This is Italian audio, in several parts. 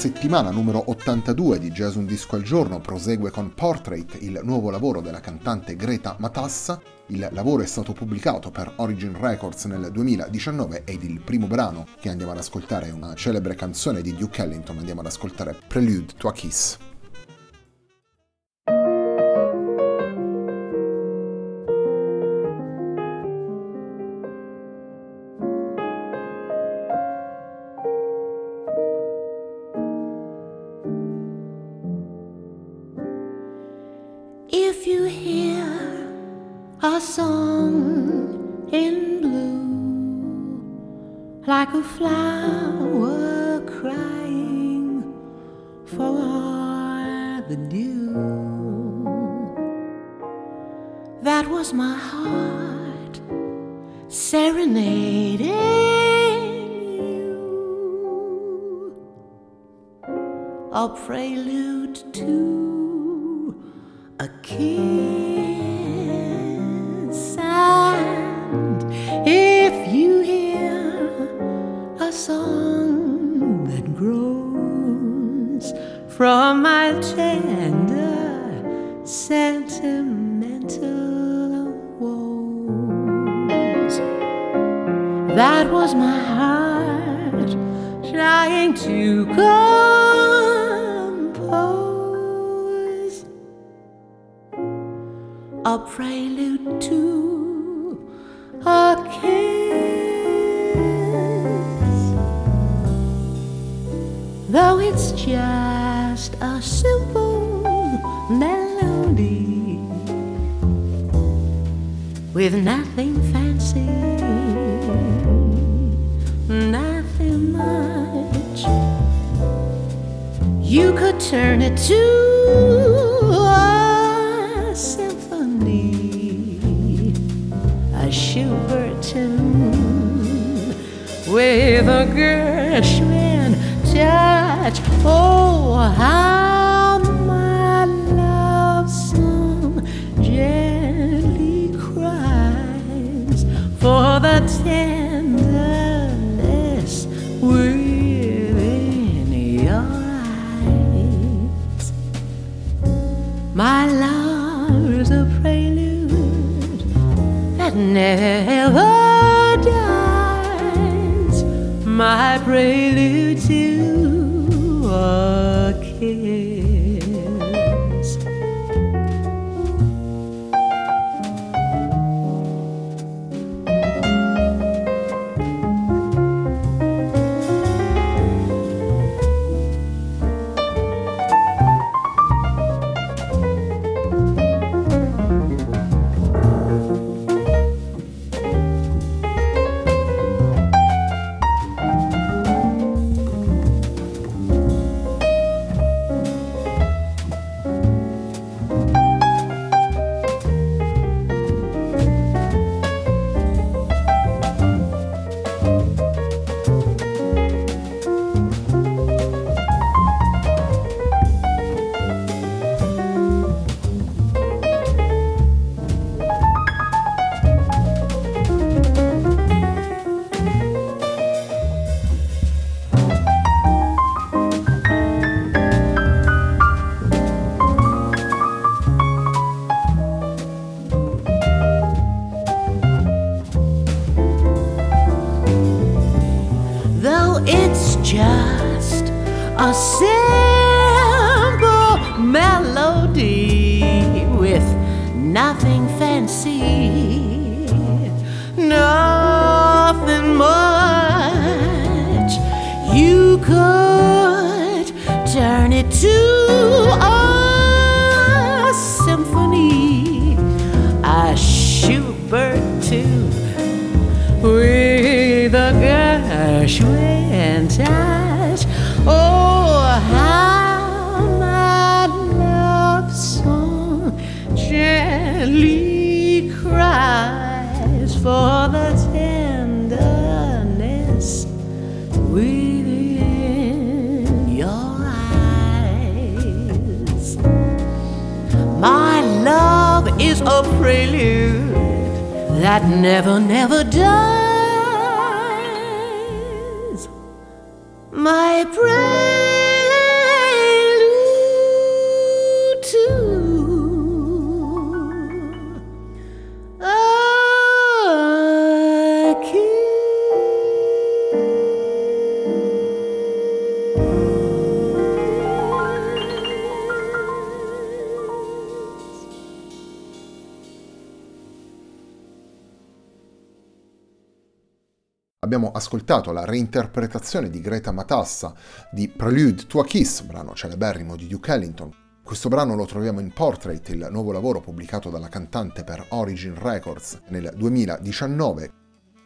Settimana numero 82 di Jazz Un Disco al Giorno prosegue con Portrait, il nuovo lavoro della cantante Greta Matassa. Il lavoro è stato pubblicato per Origin Records nel 2019 ed il primo brano che andiamo ad ascoltare è una celebre canzone di Duke Ellington, andiamo ad ascoltare Prelude to a Kiss. Like a flower crying for the dew. That was my heart serenading you, a prelude to a kiss. From my tender sentimental woes. That was my heart trying to compose a prelude though it's just a simple melody with nothing fancy, nothing much. You could turn it to a symphony, a Schubert tune with a Gershwin Oh, never dies. My love gently cries for that tenderness we innyighs My love's a prelude that never dies. My prelude prelude that never, never dies. Abbiamo ascoltato la reinterpretazione di Greta Matassa di Prelude to a Kiss, brano celeberrimo di Duke Ellington. Questo brano lo troviamo in Portrait, il nuovo lavoro pubblicato dalla cantante per Origin Records nel 2019.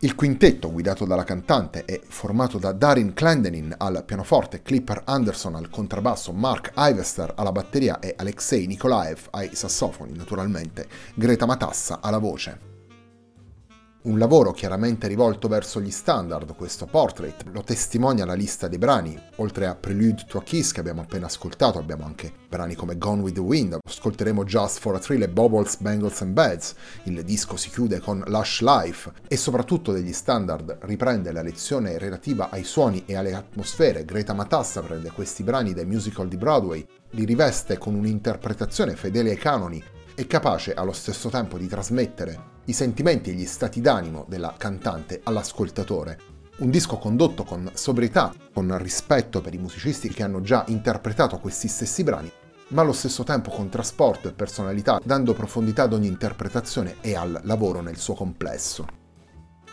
Il quintetto guidato dalla cantante è formato da Darin Clendenin al pianoforte, Clipper Anderson al contrabbasso, Mark Ivester alla batteria e Alexei Nikolaev ai sassofoni, naturalmente, Greta Matassa alla voce. Un lavoro chiaramente rivolto verso gli standard, questo portrait, lo testimonia la lista dei brani. Oltre a Prelude to a Kiss che abbiamo appena ascoltato, abbiamo anche brani come Gone with the Wind, ascolteremo Just for a Thrill e Bubbles, Bangles and Beds, il disco si chiude con Lush Life e soprattutto degli standard riprende la lezione relativa ai suoni e alle atmosfere. Greta Matassa prende questi brani dai musical di Broadway, li riveste con un'interpretazione fedele ai canoni e capace allo stesso tempo di trasmettere i sentimenti e gli stati d'animo della cantante all'ascoltatore. Un disco condotto con sobrietà, con rispetto per i musicisti che hanno già interpretato questi stessi brani, ma allo stesso tempo con trasporto e personalità, dando profondità ad ogni interpretazione e al lavoro nel suo complesso.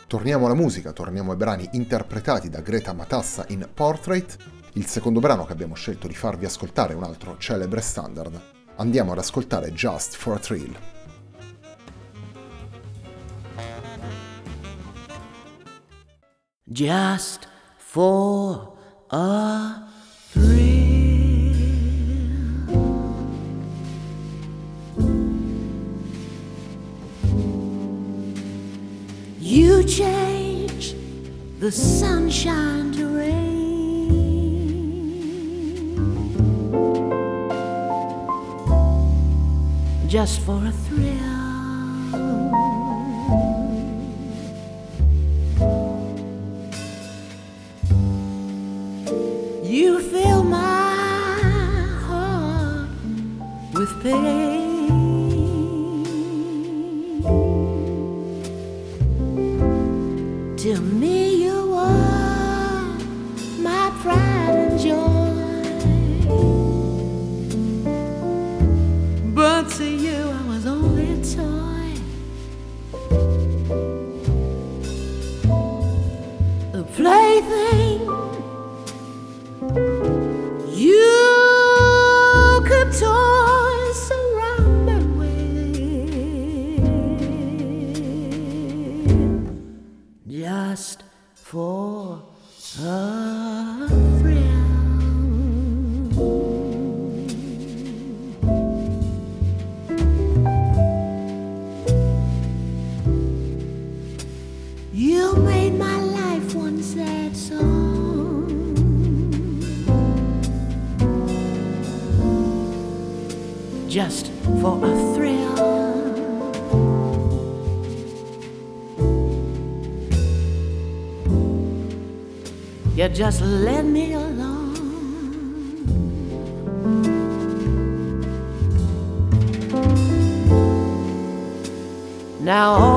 Torniamo alla musica, torniamo ai brani interpretati da Greta Matassa in Portrait. Il secondo brano che abbiamo scelto di farvi ascoltare è un altro celebre standard. Andiamo ad ascoltare Just for a Thrill. just for a. You change the sunshine to Just for a thrill. You fill my heart with pain. To me, away Just for a thrill. You just led me along. Now,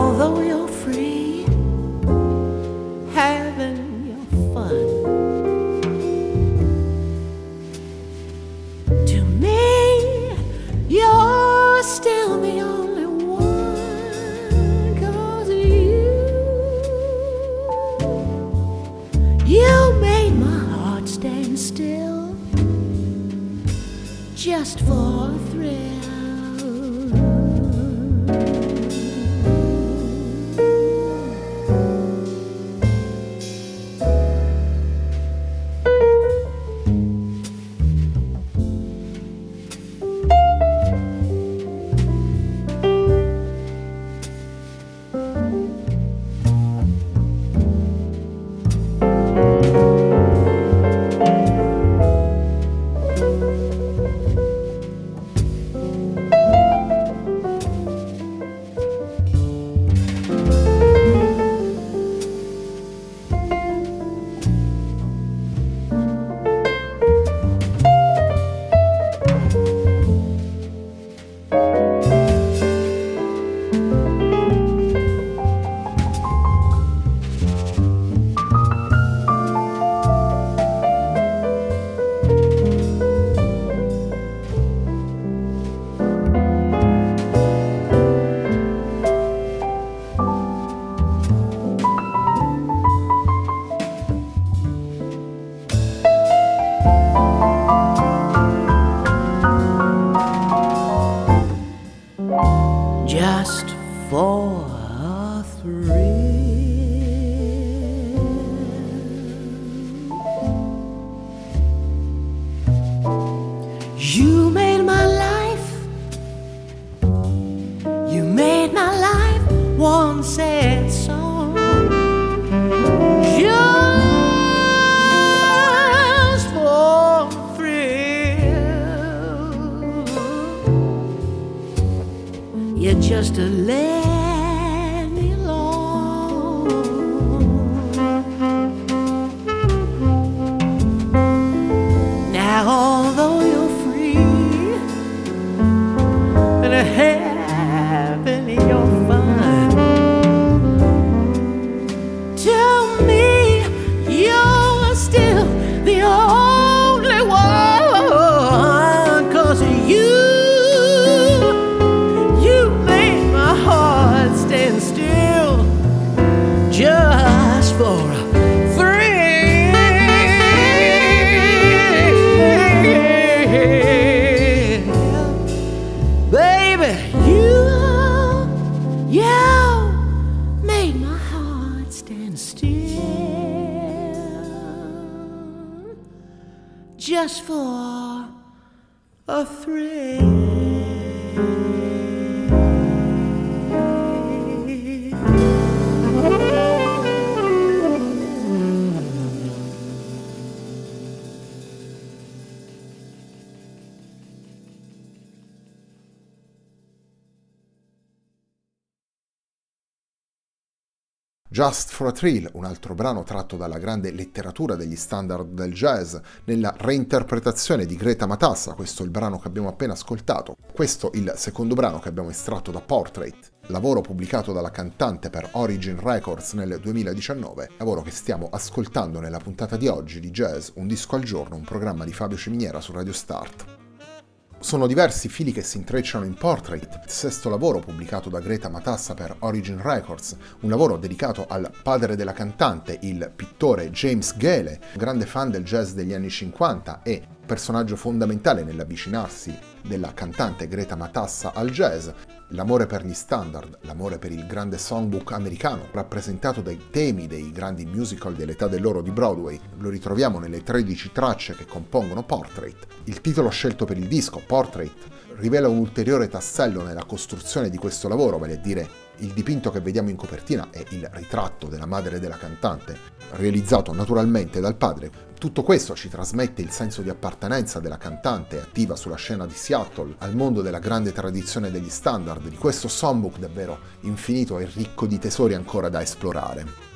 just a little still Just for a Thrill, un altro brano tratto dalla grande letteratura degli standard del jazz, nella reinterpretazione di Greta Matassa, questo è il brano che abbiamo appena ascoltato. Questo il secondo brano che abbiamo estratto da Portrait, lavoro pubblicato dalla cantante per Origin Records nel 2019, lavoro che stiamo ascoltando nella puntata di oggi di Jazz Un disco al giorno, un programma di Fabio Ciminiera su Radio Start. Sono diversi fili che si intrecciano in Portrait, sesto lavoro pubblicato da Greta Matassa per Origin Records, un lavoro dedicato al padre della cantante, il pittore James Gale, grande fan del jazz degli anni 50 e personaggio fondamentale nell'avvicinarsi della cantante Greta Matassa al jazz, l'amore per gli standard, l'amore per il grande songbook americano, rappresentato dai temi dei grandi musical dell'età dell'oro di Broadway, lo ritroviamo nelle 13 tracce che compongono Portrait. Il titolo scelto per il disco, Portrait, rivela un ulteriore tassello nella costruzione di questo lavoro, vale a dire il dipinto che vediamo in copertina è il ritratto della madre della cantante, realizzato naturalmente dal padre. Tutto questo ci trasmette il senso di appartenenza della cantante attiva sulla scena di Seattle al mondo della grande tradizione degli standard, di questo songbook davvero infinito e ricco di tesori ancora da esplorare.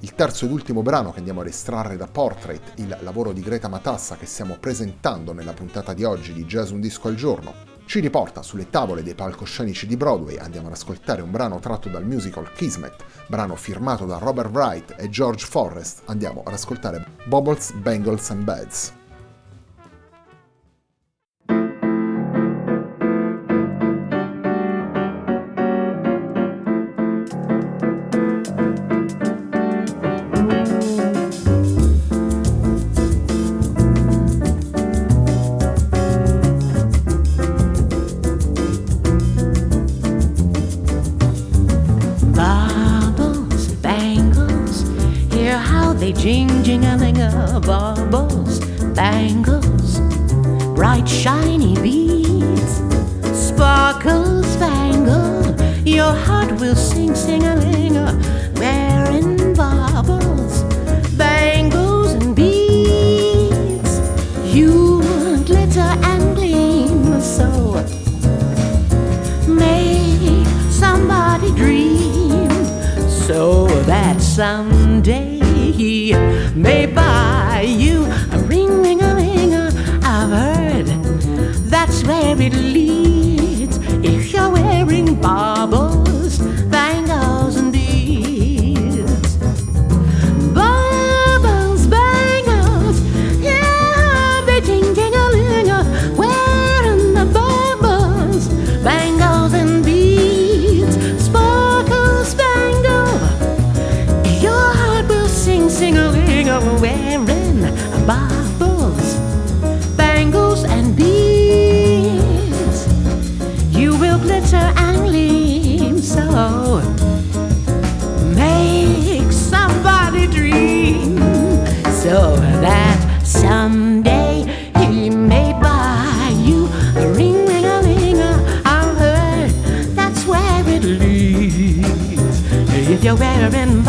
Il terzo ed ultimo brano che andiamo ad estrarre da Portrait, il lavoro di Greta Matassa che stiamo presentando nella puntata di oggi di Jazz Un Disco al Giorno, ci riporta sulle tavole dei palcoscenici di Broadway. Andiamo ad ascoltare un brano tratto dal musical Kismet, brano firmato da Robert Wright e George Forrest. Andiamo ad ascoltare Bubbles, Bangles and Beds. Baubles, bangles, bright shiny beads, sparkle spangle. Your heart will sing, sing-a-ling-a, wearing baubles, bangles and beads. You glitter and gleam so. Make somebody dream so that someday may buy bar. You and gleam so. Oh, make somebody dream so that someday he may buy you a ring, ring, a ring. I've heard that's where it leads. If you're wearing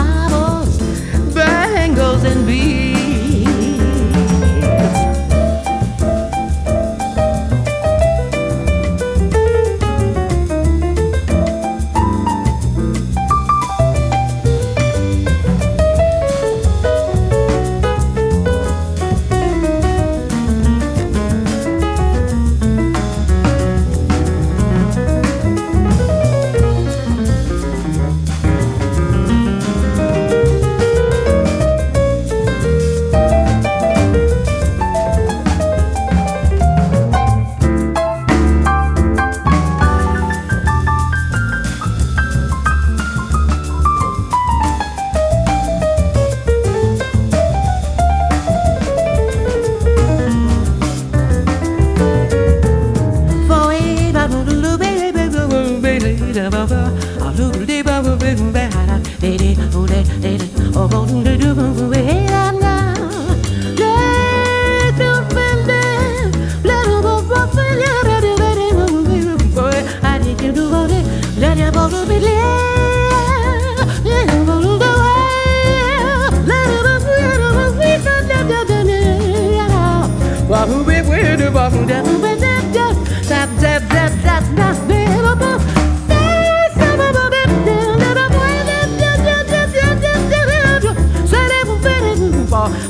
golden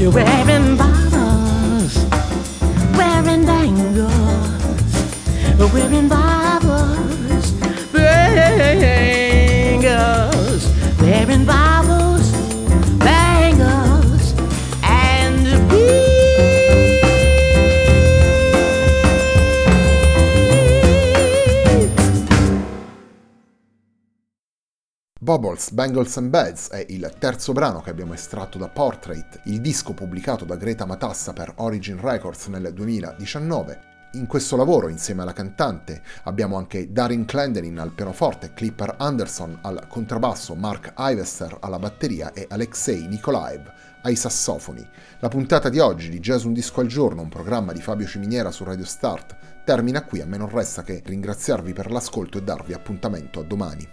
you ever Bangles and Beds è il terzo brano che abbiamo estratto da Portrait, il disco pubblicato da Greta Matassa per Origin Records nel 2019. In questo lavoro, insieme alla cantante, abbiamo anche Darin Clendenin al pianoforte, Clipper Anderson al contrabbasso, Mark Ivester alla batteria e Alexei Nikolaev ai sassofoni. La puntata di oggi di Jazz Un Disco al Giorno, un programma di Fabio Ciminiera su Radio Start, termina qui, a me non resta che ringraziarvi per l'ascolto e darvi appuntamento a domani.